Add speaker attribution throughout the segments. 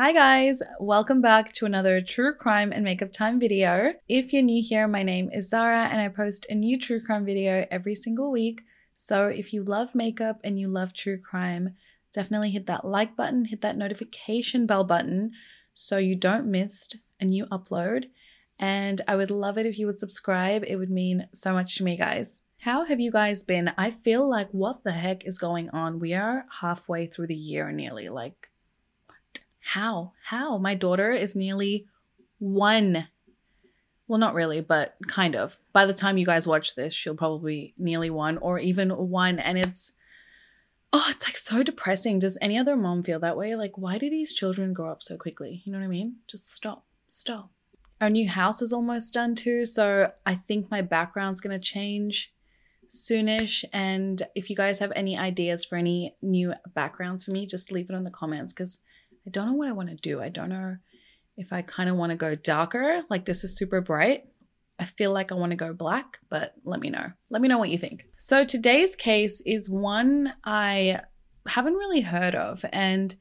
Speaker 1: Hi guys, welcome back to another true crime and makeup time video. If you're new here, my name is Zara and I post a new true crime video every single week. So if you love makeup and you love true crime, definitely hit that like button, hit that notification bell button so you don't miss a new upload. And I would love it if you would subscribe. It would mean so much to me, guys. How have you guys been? I feel like what the heck is going on? We are halfway through the year nearly. Like, how? How? My daughter is nearly one. Well, not really, but kind of. By the time you guys watch this, she'll probably nearly one or even one. And it's, oh, it's like so depressing. Does any other mom feel that way? Like, why do these children grow up so quickly? You know what I mean? Just stop, stop. Our new house is almost done too. So I think my background's going to change soonish. And if you guys have any ideas for any new backgrounds for me, just leave it in the comments because I don't know what I want to do. I don't know if I kind of want to go darker, like this is super bright. I feel like I want to go black, but let me know. Let me know what you think. So today's case is one I haven't really heard of. And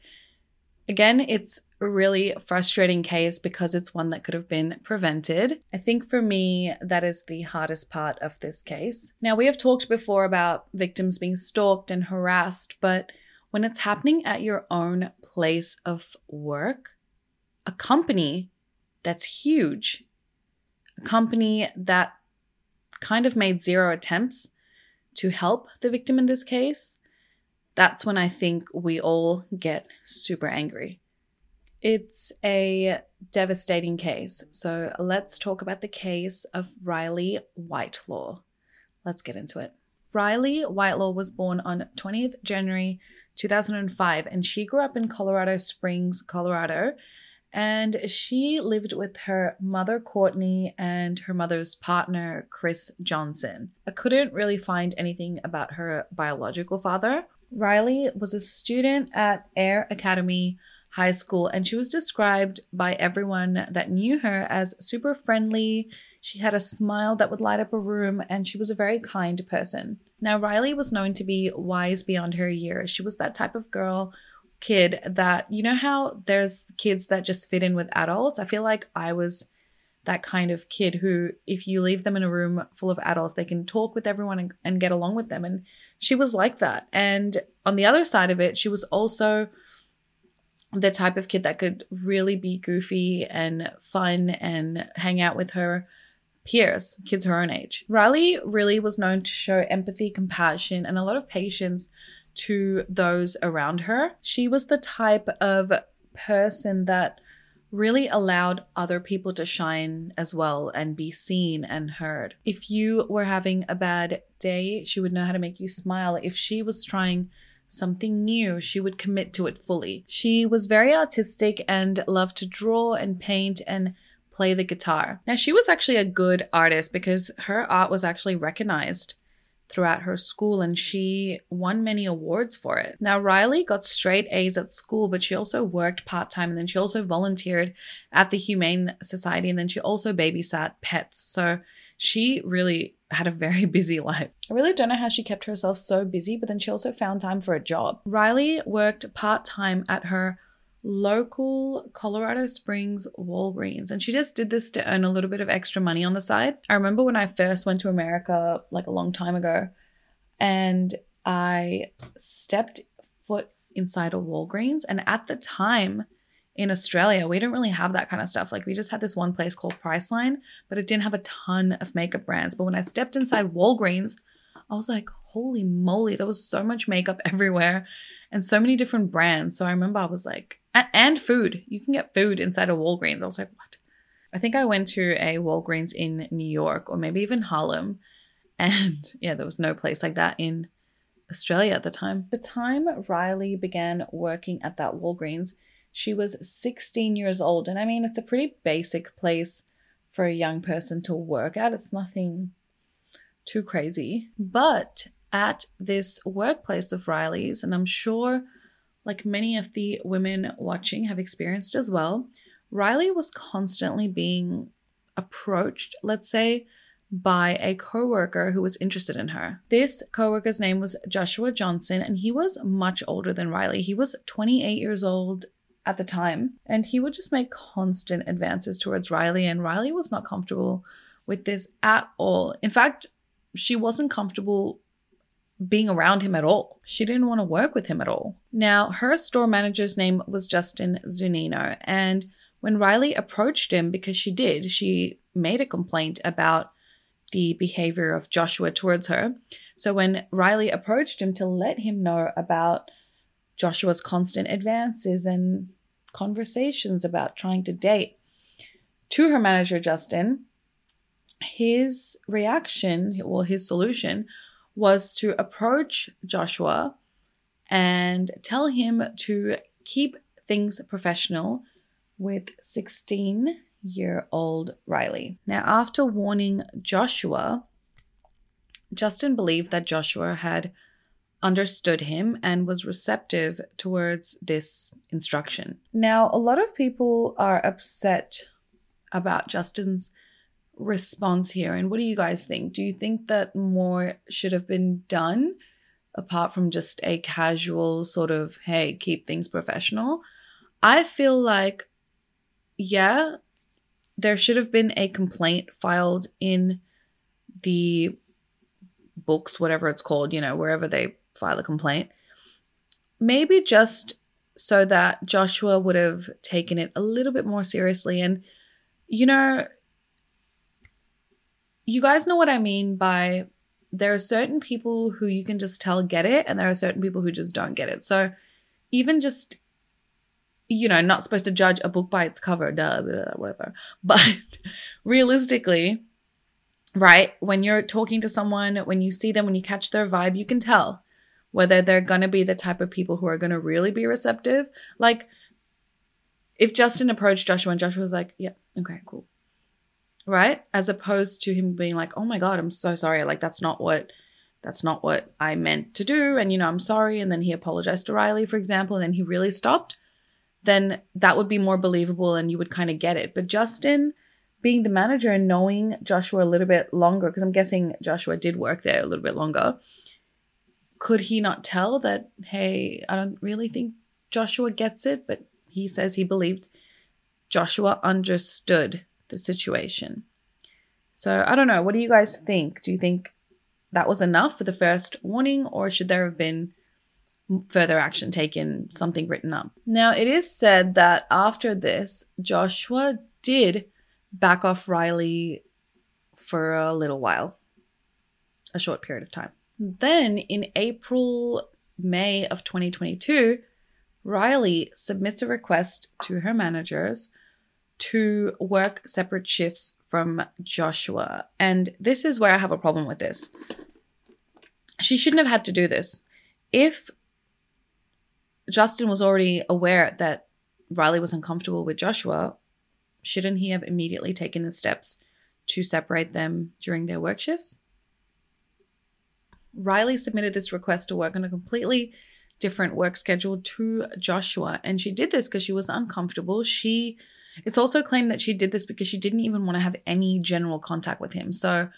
Speaker 1: again, it's a really frustrating case because it's one that could have been prevented. I think for me, that is the hardest part of this case. Now, we have talked before about victims being stalked and harassed, but when it's happening at your own place of work, a company that's huge, a company that kind of made zero attempts to help the victim in this case, that's when I think we all get super angry. It's a devastating case. So let's talk about the case of Riley Whitelaw. Let's get into it. Riley Whitelaw was born on 20th January 2005 and she grew up in Colorado Springs, Colorado. And she lived with her mother, Courtney, and her mother's partner, Chris Johnson. I couldn't really find anything about her biological father. Riley was a student at Air Academy high school, and she was described by everyone that knew her as super friendly. She had a smile that would light up a room, and she was a very kind person. Now, Riley was known to be wise beyond her years. She was that type of girl, kid that, you know, how there's kids that just fit in with adults? I feel like I was that kind of kid who, if you leave them in a room full of adults, they can talk with everyone and, and get along with them. And she was like that. And on the other side of it, she was also the type of kid that could really be goofy and fun and hang out with her peers, kids her own age. Riley really was known to show empathy, compassion, and a lot of patience to those around her. She was the type of person that really allowed other people to shine as well and be seen and heard. If you were having a bad day, she would know how to make you smile. If she was trying something new, she would commit to it fully. She was very artistic and loved to draw and paint and play the guitar. Now, she was actually a good artist because her art was actually recognized throughout her school and she won many awards for it. Now, Riley got straight A's at school, but she also worked part time and then she also volunteered at the Humane Society and then she also babysat pets. So she really had a very busy life. I really don't know how she kept herself so busy, but then she also found time for a job. Riley worked part time at her local Colorado Springs Walgreens. And she just did this to earn a little bit of extra money on the side. I remember when I first went to America, like a long time ago, and I stepped foot inside a Walgreens. And at the time, in Australia, we didn't really have that kind of stuff. Like we just had this one place called Priceline, but it didn't have a ton of makeup brands. But when I stepped inside Walgreens, I was like, holy moly, there was so much makeup everywhere and so many different brands. So I remember I was like, and food. You can get food inside of Walgreens. I was like, what? I think I went to a Walgreens in New York or maybe even Harlem. And yeah, there was no place like that in Australia at the time. The time Riley began working at that Walgreens, she was 16 years old. And I mean, it's a pretty basic place for a young person to work at. It's nothing too crazy. But at this workplace of Riley's, and I'm sure like many of the women watching have experienced as well, Riley was constantly being approached, let's say, by a coworker who was interested in her. This coworker's name was Joshua Johnson, and he was much older than Riley. He was 28 years old at the time. And he would just make constant advances towards Riley, and Riley was not comfortable with this at all. In fact, she wasn't comfortable being around him at all. She didn't want to work with him at all. Now, her store manager's name was Justin Zunino, and when Riley approached him, because she did, she made a complaint about the behavior of Joshua towards her. So when Riley approached him to let him know about Joshua's constant advances and conversations about trying to date to her manager, Justin, his reaction, well, his solution was to approach Joshua and tell him to keep things professional with 16 year old Riley. Now, after warning Joshua, Justin believed that Joshua had understood him and was receptive towards this instruction. Now, a lot of people are upset about Justin's response here. And what do you guys think? Do you think that more should have been done apart from just a casual sort of, hey, keep things professional? I feel like, yeah, there should have been a complaint filed in the books, whatever it's called, you know, wherever they file a complaint. Maybe just so that Joshua would have taken it a little bit more seriously. And, you know, you guys know what I mean by there are certain people who you can just tell get it, and there are certain people who just don't get it. So, even just you know, not supposed to judge a book by its cover, duh, blah, whatever. But realistically, right, when you're talking to someone, when you see them, when you catch their vibe, you can tell whether they're going to be the type of people who are going to really be receptive. Like, if Justin approached Joshua and Joshua was like, yeah, okay, cool. Right? As opposed to him being like, oh my God, I'm so sorry. Like, that's not what. That's not what I meant to do. And, you know, I'm sorry. And then he apologized to Riley, for example, and then he really stopped then that would be more believable and you would kind of get it. But Justin being the manager and knowing Joshua a little bit longer, because I'm guessing Joshua did work there a little bit longer, could he not tell that, hey, I don't really think Joshua gets it, but he says he believed Joshua understood the situation. So I don't know. What do you guys think? Do you think that was enough for the first warning, or should there have been further action taken, something written up. Now, it is said that after this, Joshua did back off Riley for a little while, a short period of time. Then in April, May of 2022, Riley submits a request to her managers to work separate shifts from Joshua. And this is where I have a problem with this. She shouldn't have had to do this. If Justin was already aware that Riley was uncomfortable with Joshua, shouldn't he have immediately taken the steps to separate them during their work shifts? Riley submitted this request to work on a completely different work schedule to Joshua, and she did this because she was uncomfortable. She it's also claimed that she did this because she didn't even want to have any general contact with him. So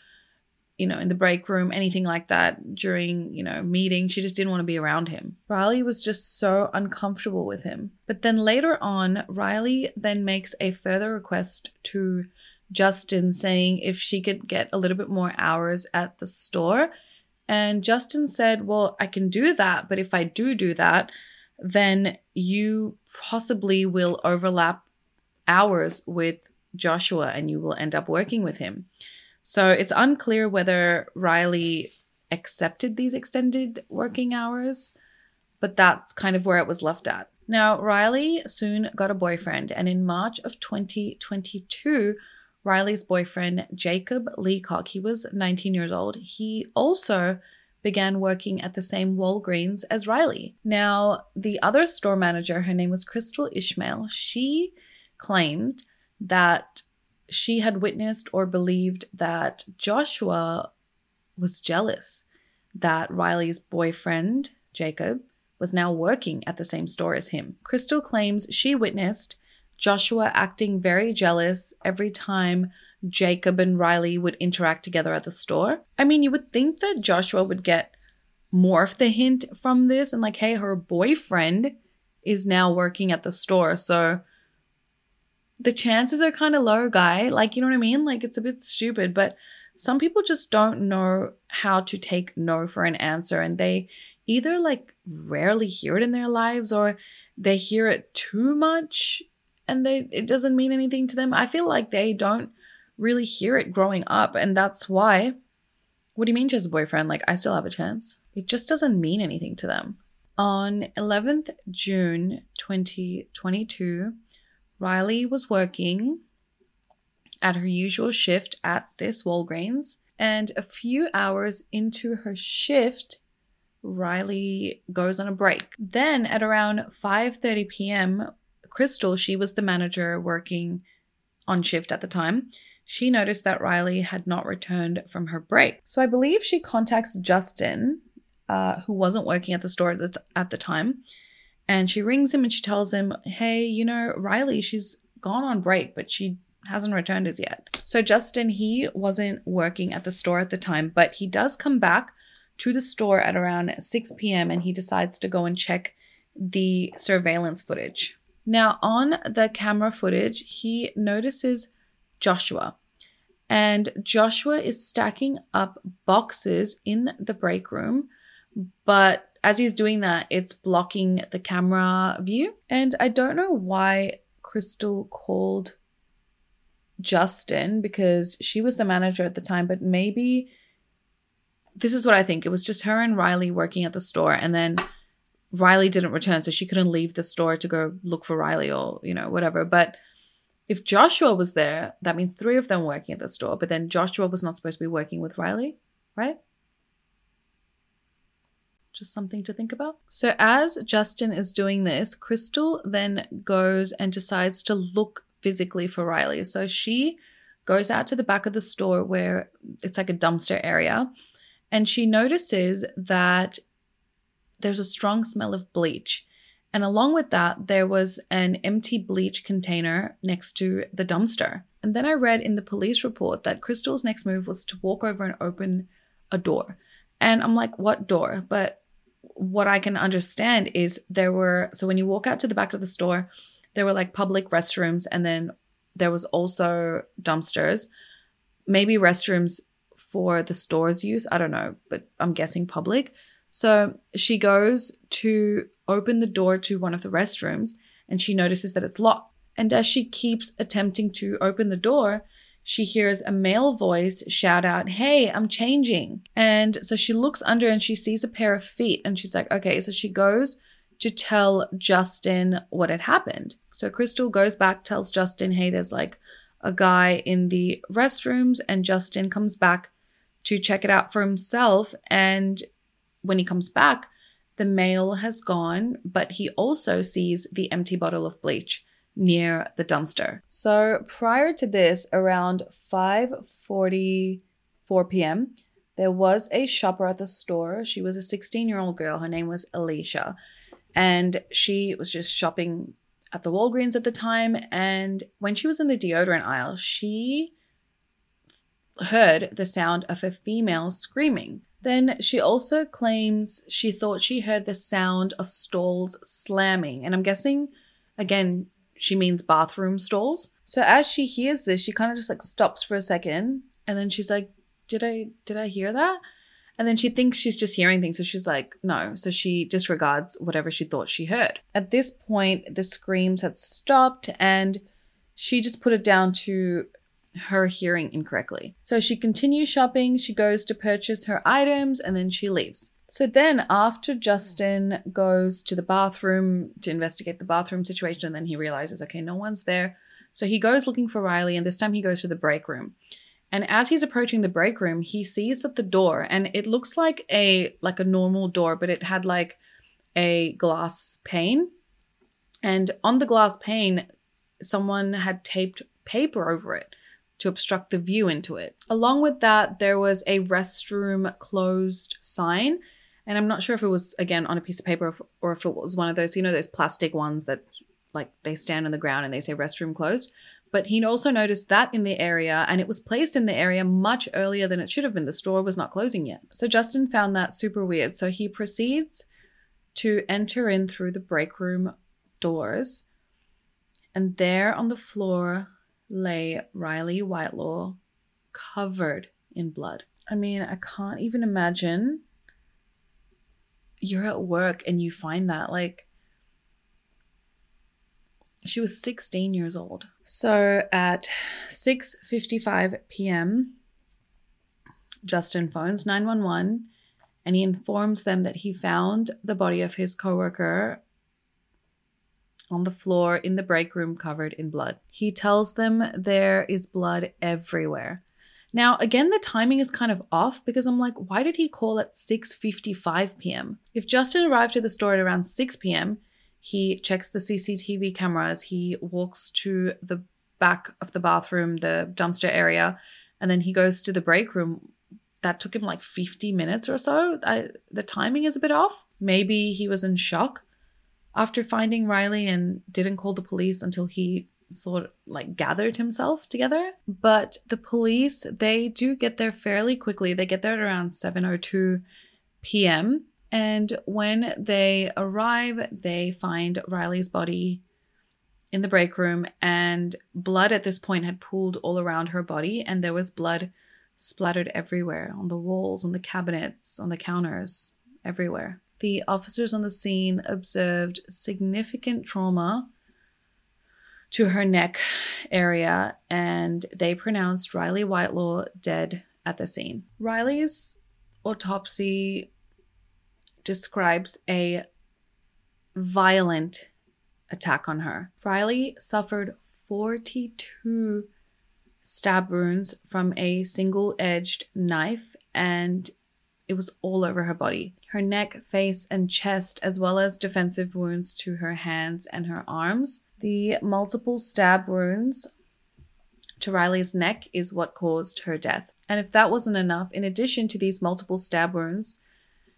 Speaker 1: you know, in the break room, anything like that during, you know, meetings. She just didn't want to be around him. Riley was just so uncomfortable with him. But then later on, Riley then makes a further request to Justin saying if she could get a little bit more hours at the store. And Justin said, Well, I can do that. But if I do do that, then you possibly will overlap hours with Joshua and you will end up working with him. So it's unclear whether Riley accepted these extended working hours, but that's kind of where it was left at. Now, Riley soon got a boyfriend, and in March of 2022, Riley's boyfriend, Jacob Leacock, he was 19 years old, he also began working at the same Walgreens as Riley. Now, the other store manager, her name was Crystal Ishmael, she claimed that she had witnessed or believed that Joshua was jealous that Riley's boyfriend, Jacob, was now working at the same store as him. Crystal claims she witnessed Joshua acting very jealous every time Jacob and Riley would interact together at the store. I mean, you would think that Joshua would get more of the hint from this and, like, hey, her boyfriend is now working at the store. So the chances are kind of low, guy. Like, you know what I mean? Like, it's a bit stupid, but some people just don't know how to take no for an answer and they either like rarely hear it in their lives or they hear it too much and they it doesn't mean anything to them. I feel like they don't really hear it growing up and that's why what do you mean she has a boyfriend? Like I still have a chance. It just doesn't mean anything to them. On 11th June 2022, Riley was working at her usual shift at this Walgreens, and a few hours into her shift, Riley goes on a break. Then at around 5:30 p.m., Crystal, she was the manager working on shift at the time. She noticed that Riley had not returned from her break. So I believe she contacts Justin, uh, who wasn't working at the store at the, t- at the time, and she rings him and she tells him, Hey, you know, Riley, she's gone on break, but she hasn't returned as yet. So Justin, he wasn't working at the store at the time, but he does come back to the store at around 6 p.m. and he decides to go and check the surveillance footage. Now, on the camera footage, he notices Joshua. And Joshua is stacking up boxes in the break room, but as he's doing that, it's blocking the camera view. And I don't know why Crystal called Justin because she was the manager at the time, but maybe this is what I think. It was just her and Riley working at the store, and then Riley didn't return, so she couldn't leave the store to go look for Riley or, you know, whatever. But if Joshua was there, that means three of them working at the store, but then Joshua was not supposed to be working with Riley, right? Just something to think about. So, as Justin is doing this, Crystal then goes and decides to look physically for Riley. So, she goes out to the back of the store where it's like a dumpster area and she notices that there's a strong smell of bleach. And along with that, there was an empty bleach container next to the dumpster. And then I read in the police report that Crystal's next move was to walk over and open a door. And I'm like, what door? But what I can understand is there were, so when you walk out to the back of the store, there were like public restrooms and then there was also dumpsters, maybe restrooms for the store's use. I don't know, but I'm guessing public. So she goes to open the door to one of the restrooms and she notices that it's locked. And as she keeps attempting to open the door, she hears a male voice shout out, Hey, I'm changing. And so she looks under and she sees a pair of feet and she's like, Okay. So she goes to tell Justin what had happened. So Crystal goes back, tells Justin, Hey, there's like a guy in the restrooms. And Justin comes back to check it out for himself. And when he comes back, the male has gone, but he also sees the empty bottle of bleach near the dumpster. So prior to this, around 5:44 p.m., there was a shopper at the store. She was a 16-year-old girl. Her name was Alicia, and she was just shopping at the Walgreens at the time. And when she was in the deodorant aisle, she heard the sound of a female screaming. Then she also claims she thought she heard the sound of stalls slamming. And I'm guessing, again, she means bathroom stalls. So as she hears this, she kind of just like stops for a second and then she's like, "Did I did I hear that?" And then she thinks she's just hearing things, so she's like, "No." So she disregards whatever she thought she heard. At this point, the screams had stopped and she just put it down to her hearing incorrectly. So she continues shopping, she goes to purchase her items, and then she leaves. So then, after Justin goes to the bathroom to investigate the bathroom situation, and then he realizes, okay, no one's there. So he goes looking for Riley, and this time he goes to the break room. And as he's approaching the break room, he sees that the door, and it looks like a like a normal door, but it had like a glass pane. And on the glass pane, someone had taped paper over it to obstruct the view into it. Along with that, there was a restroom closed sign and I'm not sure if it was again on a piece of paper or if it was one of those, you know, those plastic ones that like they stand on the ground and they say restroom closed. But he also noticed that in the area and it was placed in the area much earlier than it should have been. The store was not closing yet. So Justin found that super weird. So he proceeds to enter in through the break room doors, and there on the floor lay Riley Whitelaw, covered in blood. I mean, I can't even imagine you're at work and you find that. Like, she was 16 years old. So at 6:55 p.m., Justin phones 911 and he informs them that he found the body of his coworker on the floor in the break room covered in blood. He tells them there is blood everywhere. Now, again, the timing is kind of off because I'm like, why did he call at 6:55 p.m.? If Justin arrived at the store at around 6 p.m., he checks the CCTV cameras, he walks to the back of the bathroom, the dumpster area, and then he goes to the break room. That took him like 50 minutes or so. I, the timing is a bit off. Maybe he was in shock after finding Riley and didn't call the police until he sort of like gathered himself together. But the police, they do get there fairly quickly. They get there at around 7:02 p.m. And when they arrive, they find Riley's body in the break room, and blood at this point had pooled all around her body, and there was blood splattered everywhere on the walls, on the cabinets, on the counters, everywhere. The officers on the scene observed significant trauma to her neck area, and they pronounced Riley Whitelaw dead at the scene. Riley's autopsy describes a violent attack on her. Riley suffered 42 stab wounds from a single edged knife, and it was all over her body. Her neck, face, and chest, as well as defensive wounds to her hands and her arms. The multiple stab wounds to Riley's neck is what caused her death. And if that wasn't enough, in addition to these multiple stab wounds,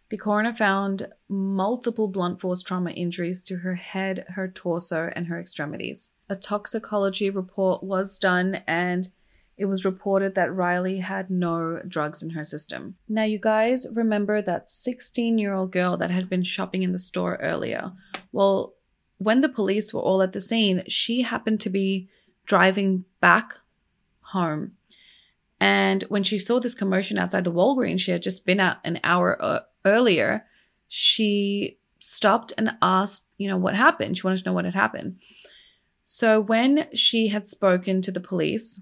Speaker 1: the coroner found multiple blunt force trauma injuries to her head, her torso, and her extremities. A toxicology report was done and it was reported that Riley had no drugs in her system. Now, you guys remember that 16 year old girl that had been shopping in the store earlier? Well, when the police were all at the scene, she happened to be driving back home. And when she saw this commotion outside the Walgreens, she had just been out an hour uh, earlier, she stopped and asked, you know, what happened. She wanted to know what had happened. So when she had spoken to the police,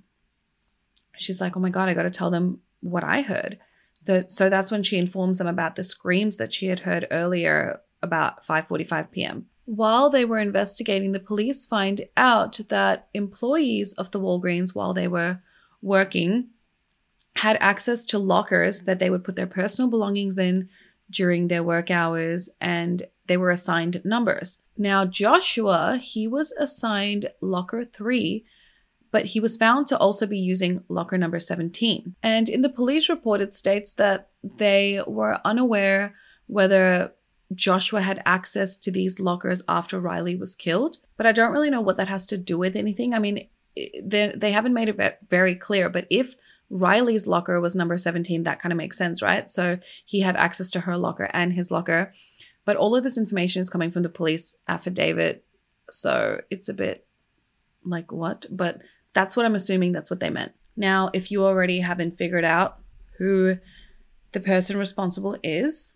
Speaker 1: she's like, oh my God, I got to tell them what I heard. The, so that's when she informs them about the screams that she had heard earlier about 5:45 p.m. While they were investigating, the police find out that employees of the Walgreens while they were working had access to lockers that they would put their personal belongings in during their work hours and they were assigned numbers. Now, Joshua, he was assigned locker three, but he was found to also be using locker number 17. And in the police report, it states that they were unaware whether Joshua had access to these lockers after Riley was killed, but I don't really know what that has to do with anything. I mean, they, they haven't made it very clear, but if Riley's locker was number 17. That kind of makes sense, right? So he had access to her locker and his locker. But all of this information is coming from the police affidavit. So it's a bit like what? But that's what I'm assuming that's what they meant. Now, if you already haven't figured out who the person responsible is,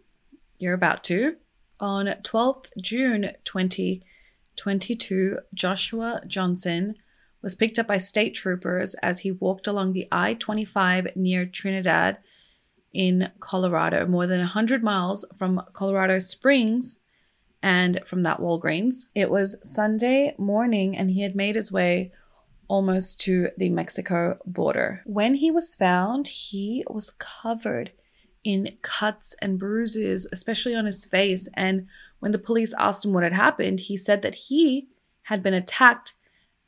Speaker 1: you're about to. On 12th June 2022, Joshua Johnson was picked up by state troopers as he walked along the I 25 near Trinidad in Colorado, more than 100 miles from Colorado Springs and from that Walgreens. It was Sunday morning and he had made his way almost to the Mexico border. When he was found, he was covered in cuts and bruises, especially on his face. And when the police asked him what had happened, he said that he had been attacked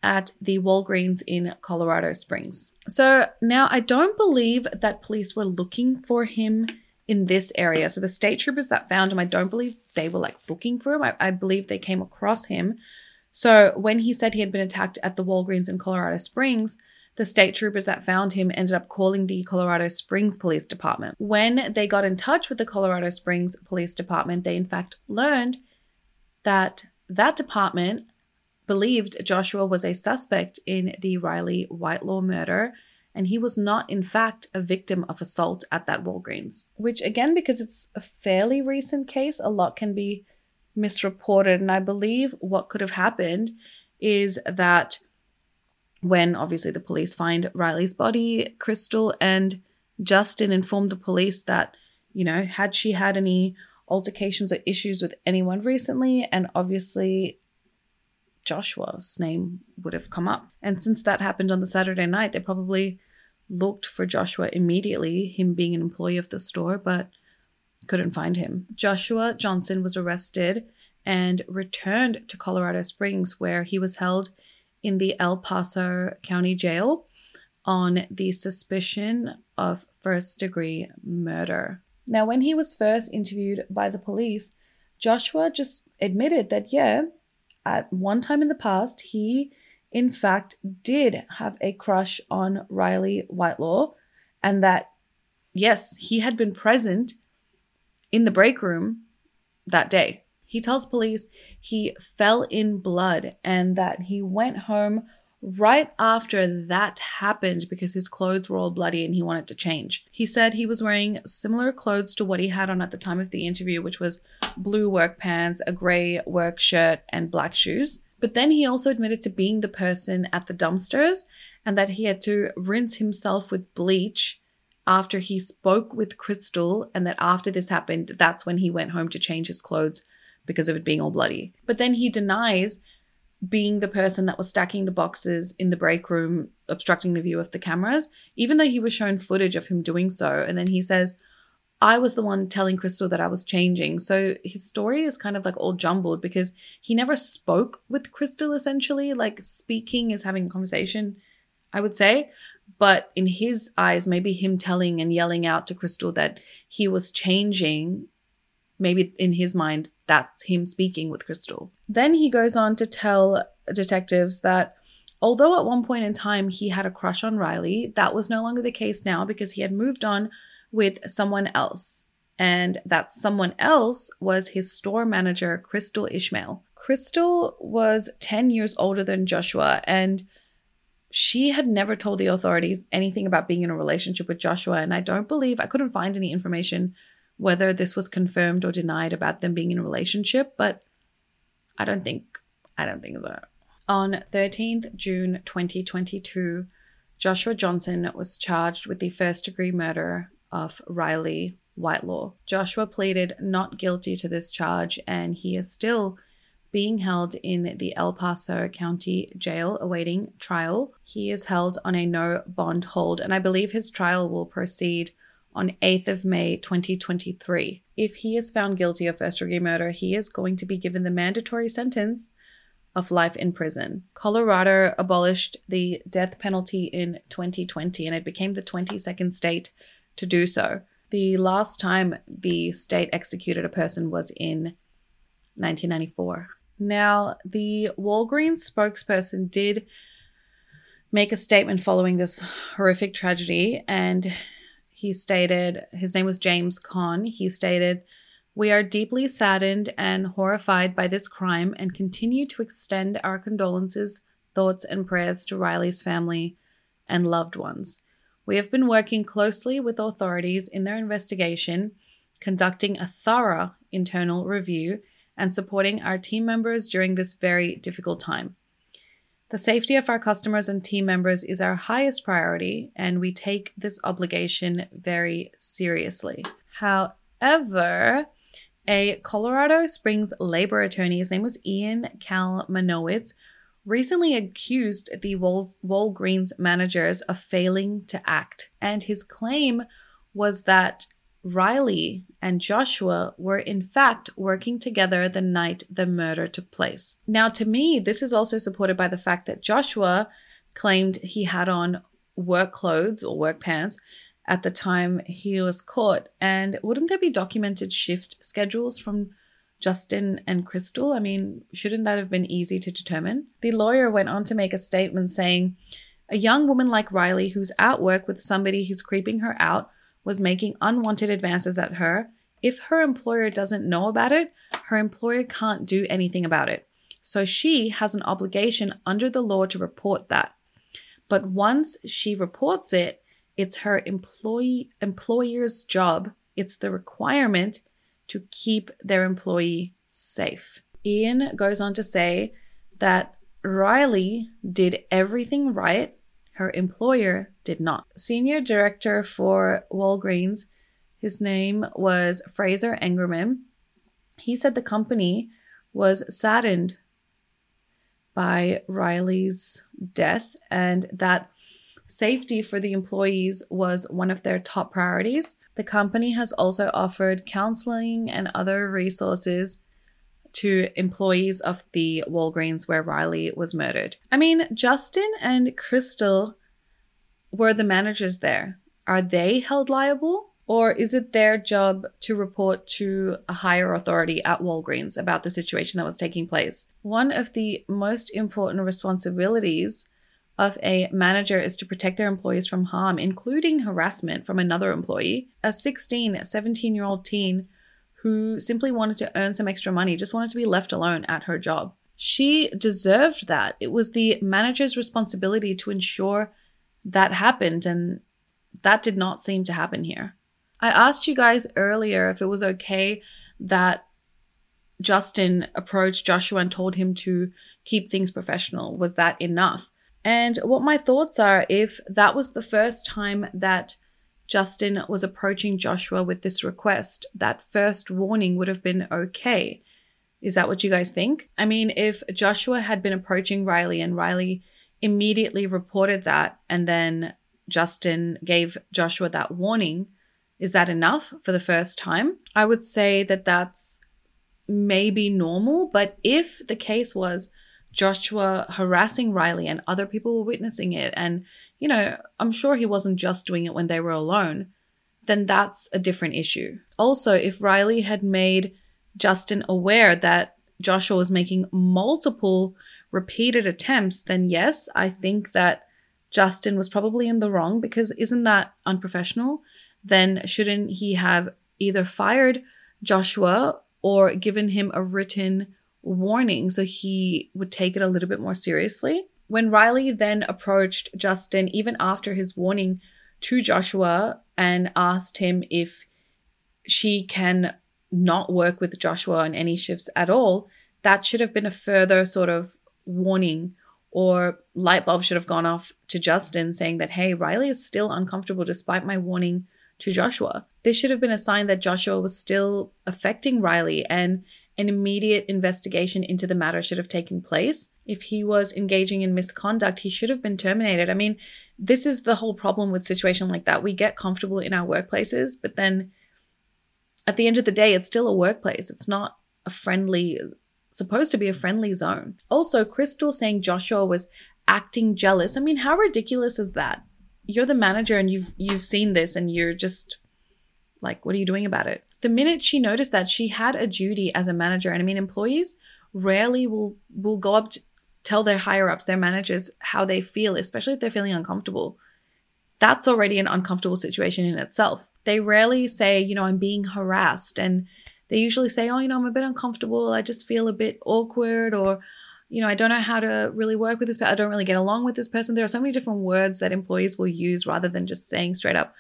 Speaker 1: at the Walgreens in Colorado Springs. So now I don't believe that police were looking for him in this area. So the state troopers that found him, I don't believe they were like looking for him. I, I believe they came across him. So when he said he had been attacked at the Walgreens in Colorado Springs, the state troopers that found him ended up calling the Colorado Springs Police Department. When they got in touch with the Colorado Springs Police Department, they in fact learned that that department believed Joshua was a suspect in the Riley Whitelaw murder, and he was not, in fact, a victim of assault at that Walgreens. Which, again, because it's a fairly recent case, a lot can be misreported. And I believe what could have happened is that when obviously the police find Riley's body, Crystal and Justin informed the police that, you know, had she had any altercations or issues with anyone recently, and obviously Joshua's name would have come up. And since that happened on the Saturday night, they probably looked for Joshua immediately, him being an employee of the store, but couldn't find him. Joshua Johnson was arrested and returned to Colorado Springs, where he was held in the El Paso County Jail on the suspicion of first degree murder. Now, when he was first interviewed by the police, Joshua just admitted that, yeah, at one time in the past, he in fact did have a crush on Riley Whitelaw, and that, yes, he had been present in the break room that day. He tells police he fell in blood and that he went home right after that happened because his clothes were all bloody and he wanted to change. He said he was wearing similar clothes to what he had on at the time of the interview, which was blue work pants, a gray work shirt, and black shoes. But then he also admitted to being the person at the dumpsters and that he had to rinse himself with bleach after he spoke with Crystal, and that after this happened, that's when he went home to change his clothes because of it being all bloody. But then he denies being the person that was stacking the boxes in the break room, obstructing the view of the cameras, even though he was shown footage of him doing so. And then he says, I was the one telling Crystal that I was changing. So his story is kind of like all jumbled because he never spoke with Crystal essentially. Like speaking is having a conversation, I would say. But in his eyes, maybe him telling and yelling out to Crystal that he was changing, maybe in his mind, that's him speaking with Crystal. Then he goes on to tell detectives that although at one point in time he had a crush on Riley, that was no longer the case now because he had moved on with someone else. And that someone else was his store manager, Crystal Ishmael. Crystal was 10 years older than Joshua, and she had never told the authorities anything about being in a relationship with Joshua. And I don't believe, I couldn't find any information whether this was confirmed or denied about them being in a relationship, but I don't think I don't think that. On 13th June 2022, Joshua Johnson was charged with the first degree murder of Riley Whitelaw. Joshua pleaded not guilty to this charge and he is still being held in the El Paso County Jail awaiting trial. He is held on a no bond hold and I believe his trial will proceed on 8th of May 2023. If he is found guilty of first degree murder, he is going to be given the mandatory sentence of life in prison. Colorado abolished the death penalty in 2020 and it became the 22nd state to do so. The last time the state executed a person was in 1994. Now, the Walgreens spokesperson did make a statement following this horrific tragedy and he stated, his name was James Conn. He stated, We are deeply saddened and horrified by this crime and continue to extend our condolences, thoughts, and prayers to Riley's family and loved ones. We have been working closely with authorities in their investigation, conducting a thorough internal review, and supporting our team members during this very difficult time. The safety of our customers and team members is our highest priority, and we take this obligation very seriously. However, a Colorado Springs labor attorney, his name was Ian Kalmanowitz, recently accused the Wal- Walgreens managers of failing to act. And his claim was that Riley and Joshua were in fact working together the night the murder took place. Now, to me, this is also supported by the fact that Joshua claimed he had on work clothes or work pants at the time he was caught. And wouldn't there be documented shift schedules from Justin and Crystal? I mean, shouldn't that have been easy to determine? The lawyer went on to make a statement saying, a young woman like Riley, who's at work with somebody who's creeping her out, was making unwanted advances at her, if her employer doesn't know about it, her employer can't do anything about it. So she has an obligation under the law to report that. But once she reports it, it's her employee employer's job, it's the requirement to keep their employee safe. Ian goes on to say that Riley did everything right, her employer did not. Senior director for Walgreens, his name was Fraser Engerman. He said the company was saddened by Riley's death and that safety for the employees was one of their top priorities. The company has also offered counseling and other resources to employees of the Walgreens where Riley was murdered. I mean, Justin and Crystal were the managers there. Are they held liable? Or is it their job to report to a higher authority at Walgreens about the situation that was taking place? One of the most important responsibilities of a manager is to protect their employees from harm, including harassment from another employee. A 16, 17 year old teen who simply wanted to earn some extra money, just wanted to be left alone at her job. She deserved that. It was the manager's responsibility to ensure that happened, and that did not seem to happen here. I asked you guys earlier if it was okay that Justin approached Joshua and told him to keep things professional. Was that enough? And what my thoughts are if that was the first time that Justin was approaching Joshua with this request, that first warning would have been okay. Is that what you guys think? I mean, if Joshua had been approaching Riley and Riley immediately reported that and then Justin gave Joshua that warning, is that enough for the first time? I would say that that's maybe normal, but if the case was Joshua harassing Riley and other people were witnessing it, and, you know, I'm sure he wasn't just doing it when they were alone, then that's a different issue. Also, if Riley had made Justin aware that Joshua was making multiple repeated attempts, then yes, I think that Justin was probably in the wrong because isn't that unprofessional? then shouldn't he have either fired Joshua or given him a written warning so he would take it a little bit more seriously? When Riley then approached Justin, even after his warning to Joshua, and asked him if she can not work with Joshua on any shifts at all, that should have been a further sort of warning or light bulb should have gone off to Justin saying that, hey, Riley is still uncomfortable despite my warning to Joshua. This should have been a sign that Joshua was still affecting Riley and an immediate investigation into the matter should have taken place. If he was engaging in misconduct, he should have been terminated. I mean, this is the whole problem with situation like that. We get comfortable in our workplaces, but then at the end of the day, it's still a workplace. It's not a friendly supposed to be a friendly zone. Also, Crystal saying Joshua was acting jealous. I mean, how ridiculous is that? you're the manager and you've you've seen this and you're just like what are you doing about it the minute she noticed that she had a duty as a manager and i mean employees rarely will will go up to tell their higher ups their managers how they feel especially if they're feeling uncomfortable that's already an uncomfortable situation in itself they rarely say you know i'm being harassed and they usually say oh you know i'm a bit uncomfortable i just feel a bit awkward or you know, I don't know how to really work with this. I don't really get along with this person. There are so many different words that employees will use rather than just saying straight up,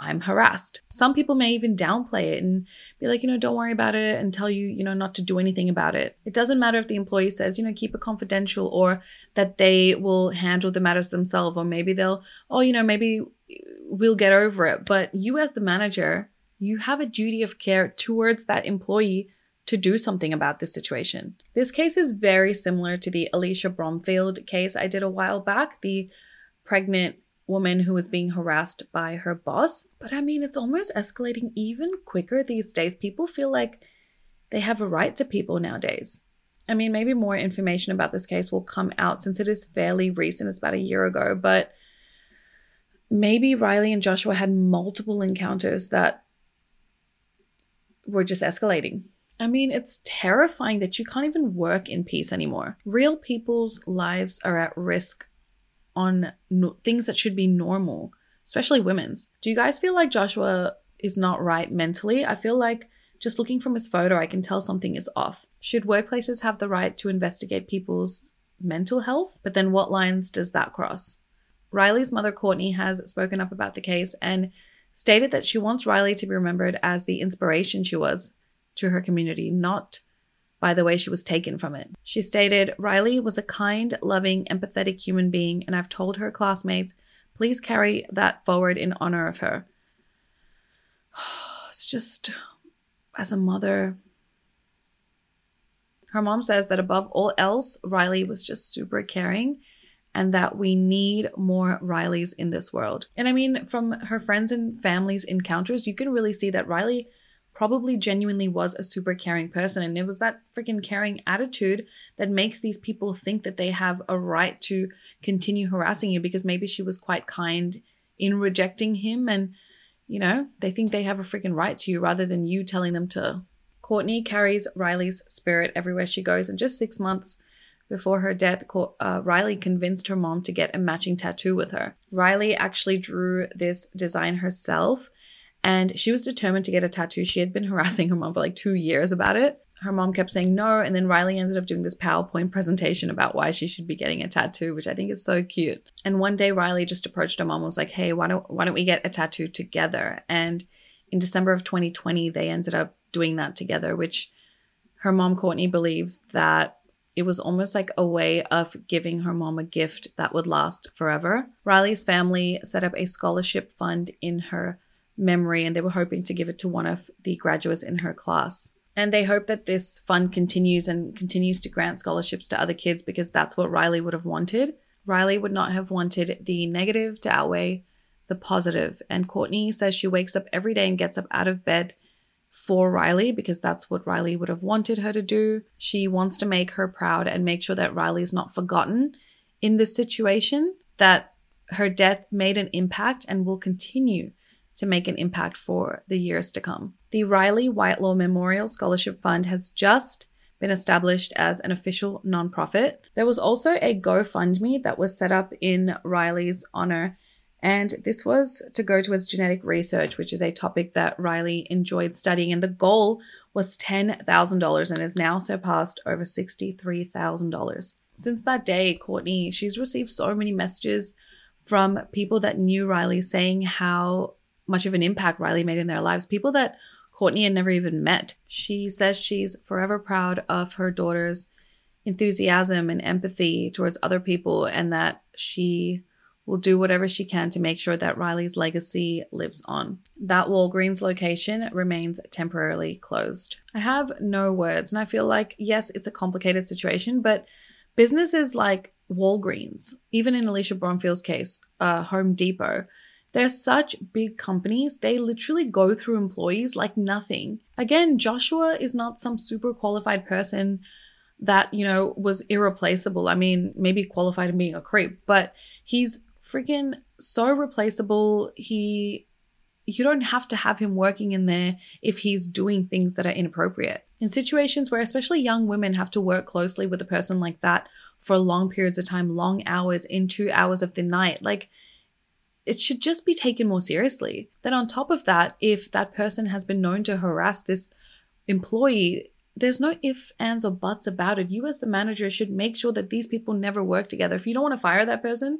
Speaker 1: I'm harassed. Some people may even downplay it and be like, you know, don't worry about it and tell you, you know, not to do anything about it. It doesn't matter if the employee says, you know, keep it confidential or that they will handle the matters themselves or maybe they'll, oh, you know, maybe we'll get over it. But you, as the manager, you have a duty of care towards that employee to do something about this situation. This case is very similar to the Alicia Bromfield case I did a while back, the pregnant woman who was being harassed by her boss. But I mean, it's almost escalating even quicker these days. People feel like they have a right to people nowadays. I mean, maybe more information about this case will come out since it is fairly recent, it's about a year ago, but maybe Riley and Joshua had multiple encounters that were just escalating. I mean, it's terrifying that you can't even work in peace anymore. Real people's lives are at risk on no- things that should be normal, especially women's. Do you guys feel like Joshua is not right mentally? I feel like Just looking from his photo, I can tell something is off. Should workplaces have the right to investigate people's mental health? But then what lines does that cross? Riley's mother, Courtney, has spoken up about the case and stated that she wants Riley to be remembered as the inspiration she was to her community, not by the way she was taken from it. She stated, Riley was a kind, loving, empathetic human being, and I've told her classmates, please carry that forward in honor of her. It's just, as a mother, her mom says that above all else, Riley was just super caring and that we need more Rileys in this world. And I mean, from her friends and family's encounters, you can really see that Riley probably genuinely was a super caring person. And it was that freaking caring attitude that makes these people think that they have a right to continue harassing you because maybe she was quite kind in rejecting him. And, you know, they think they have a freaking right to you rather than you telling them to. Courtney carries Riley's spirit everywhere she goes. And just six months before her death, uh, Riley convinced her mom to get a matching tattoo with her. Riley actually drew this design herself and she was determined to get a tattoo. She had been harassing her mom for like two years about it. Her mom kept saying no, and then Riley ended up doing this PowerPoint presentation about why she should be getting a tattoo, which I think is so cute. And one day Riley just approached her mom and was like, "Hey, why don't why don't we get a tattoo together?" And in December of 2020, they ended up doing that together, which her mom Courtney believes that it was almost like a way of giving her mom a gift that would last forever. Riley's family set up a scholarship fund in her memory and they were hoping to give it to one of the graduates in her class. And they hope that this fund continues and continues to grant scholarships to other kids because that's what Riley would have wanted. Riley would not have wanted the negative to outweigh the positive. And Courtney says she wakes up every day and gets up out of bed for Riley because that's what Riley would have wanted her to do. She wants to make her proud and make sure that Riley's not forgotten in this situation, that her death made an impact and will continue to make an impact for the years to come. The Riley Whitelaw Memorial Scholarship Fund has just been established as an official nonprofit. There was also a GoFundMe that was set up in Riley's honor, and this was to go towards genetic research, which is a topic that Riley enjoyed studying. And the goal was $10,000 and has now surpassed over $63,000. Since that day, Courtney, she's received so many messages from people that knew Riley saying how much of an impact Riley made in their lives, people that Courtney had never even met. She says she's forever proud of her daughter's enthusiasm and empathy towards other people, and that she will do whatever she can to make sure that Riley's legacy lives on. That Walgreens location remains temporarily closed. I have no words, and I feel like, yes, it's a complicated situation, but businesses like Walgreens, even in Alicia Bromfield's case, uh, Home Depot, they're such big companies, they literally go through employees like nothing. Again, Joshua is not some super qualified person that, you know, was irreplaceable. I mean, maybe qualified in being a creep, but he's freaking so replaceable. He you don't have to have him working in there if he's doing things that are inappropriate. In situations where especially young women have to work closely with a person like that for long periods of time, long hours, in two hours of the night, like it should just be taken more seriously. Then, on top of that, if that person has been known to harass this employee, there's no ifs, ands, or buts about it. You, as the manager, should make sure that these people never work together. If you don't want to fire that person,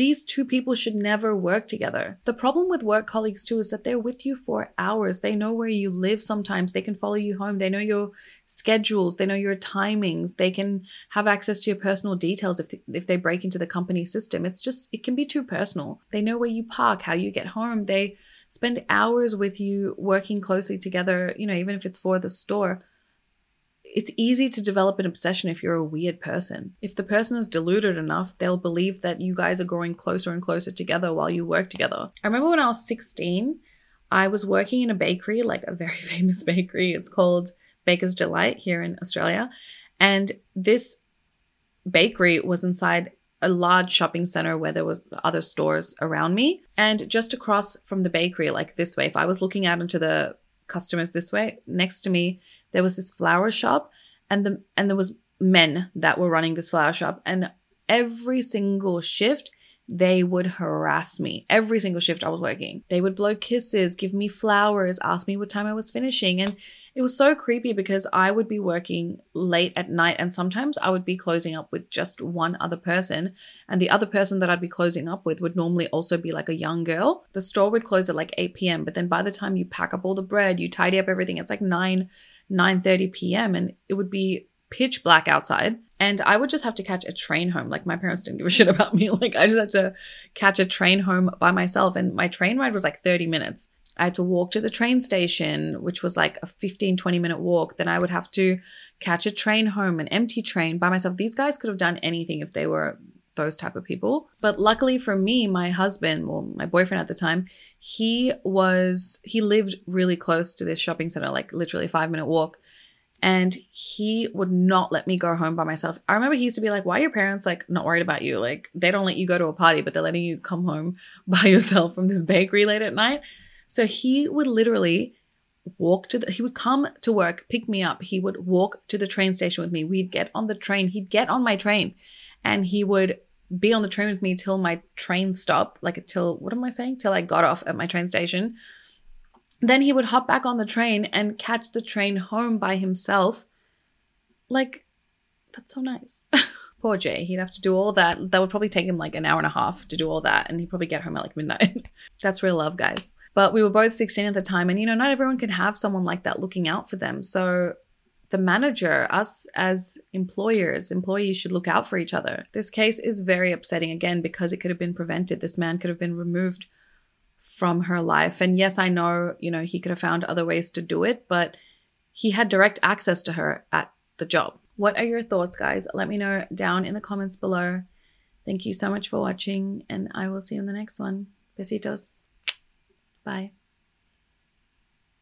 Speaker 1: these two people should never work together. The problem with work colleagues too is that they're with you for hours. They know where you live sometimes. They can follow you home. They know your schedules. They know your timings. They can have access to your personal details if they, if they break into the company system. It's just it can be too personal. They know where you park, how you get home. They spend hours with you working closely together, you know, even if it's for the store it's easy to develop an obsession if you're a weird person. If the person is deluded enough, they'll believe that you guys are growing closer and closer together while you work together. I remember when I was 16, I was working in a bakery, like a very famous bakery. It's called Baker's Delight here in Australia. And this bakery was inside a large shopping center where there was other stores around me and just across from the bakery like this way if i was looking out into the customers this way next to me there was this flower shop and the and there was men that were running this flower shop and every single shift they would harass me every single shift I was working. They would blow kisses, give me flowers, ask me what time I was finishing. And it was so creepy because I would be working late at night and sometimes I would be closing up with just one other person. And the other person that I'd be closing up with would normally also be like a young girl. The store would close at like 8 p.m. But then by the time you pack up all the bread, you tidy up everything, it's like 9, 9 30 p.m. And it would be pitch black outside and I would just have to catch a train home. Like my parents didn't give a shit about me. Like I just had to catch a train home by myself. And my train ride was like 30 minutes. I had to walk to the train station, which was like a 15, 20 minute walk. Then I would have to catch a train home, an empty train by myself. These guys could have done anything if they were those type of people. But luckily for me, my husband, well, my boyfriend at the time, he was, he lived really close to this shopping center, like literally a five minute walk and he would not let me go home by myself. I remember he used to be like, "Why are your parents like not worried about you? Like they don't let you go to a party, but they're letting you come home by yourself from this bakery late at night." So he would literally walk to the he would come to work, pick me up. He would walk to the train station with me. We'd get on the train. He'd get on my train and he would be on the train with me till my train stopped, like till what am I saying? Till I got off at my train station then he would hop back on the train and catch the train home by himself. Like, that's so nice. Poor Jay, he'd have to do all that. That would probably take him like an hour and a half to do all that, and he'd probably get home at like midnight. that's real love, guys. But we were both 16 at the time, and you know, not everyone can have someone like that looking out for them. So the manager, us as employers, employees should look out for each other. This case is very upsetting again because it could have been prevented. This man could have been removed from her life. And yes, I know, you know, he could have found other ways to do it, but he had direct access to her at the job. What are your thoughts, guys? Let me know down in the comments below. Thank you so much for watching, and I will see you in the next one. Besitos. Bye.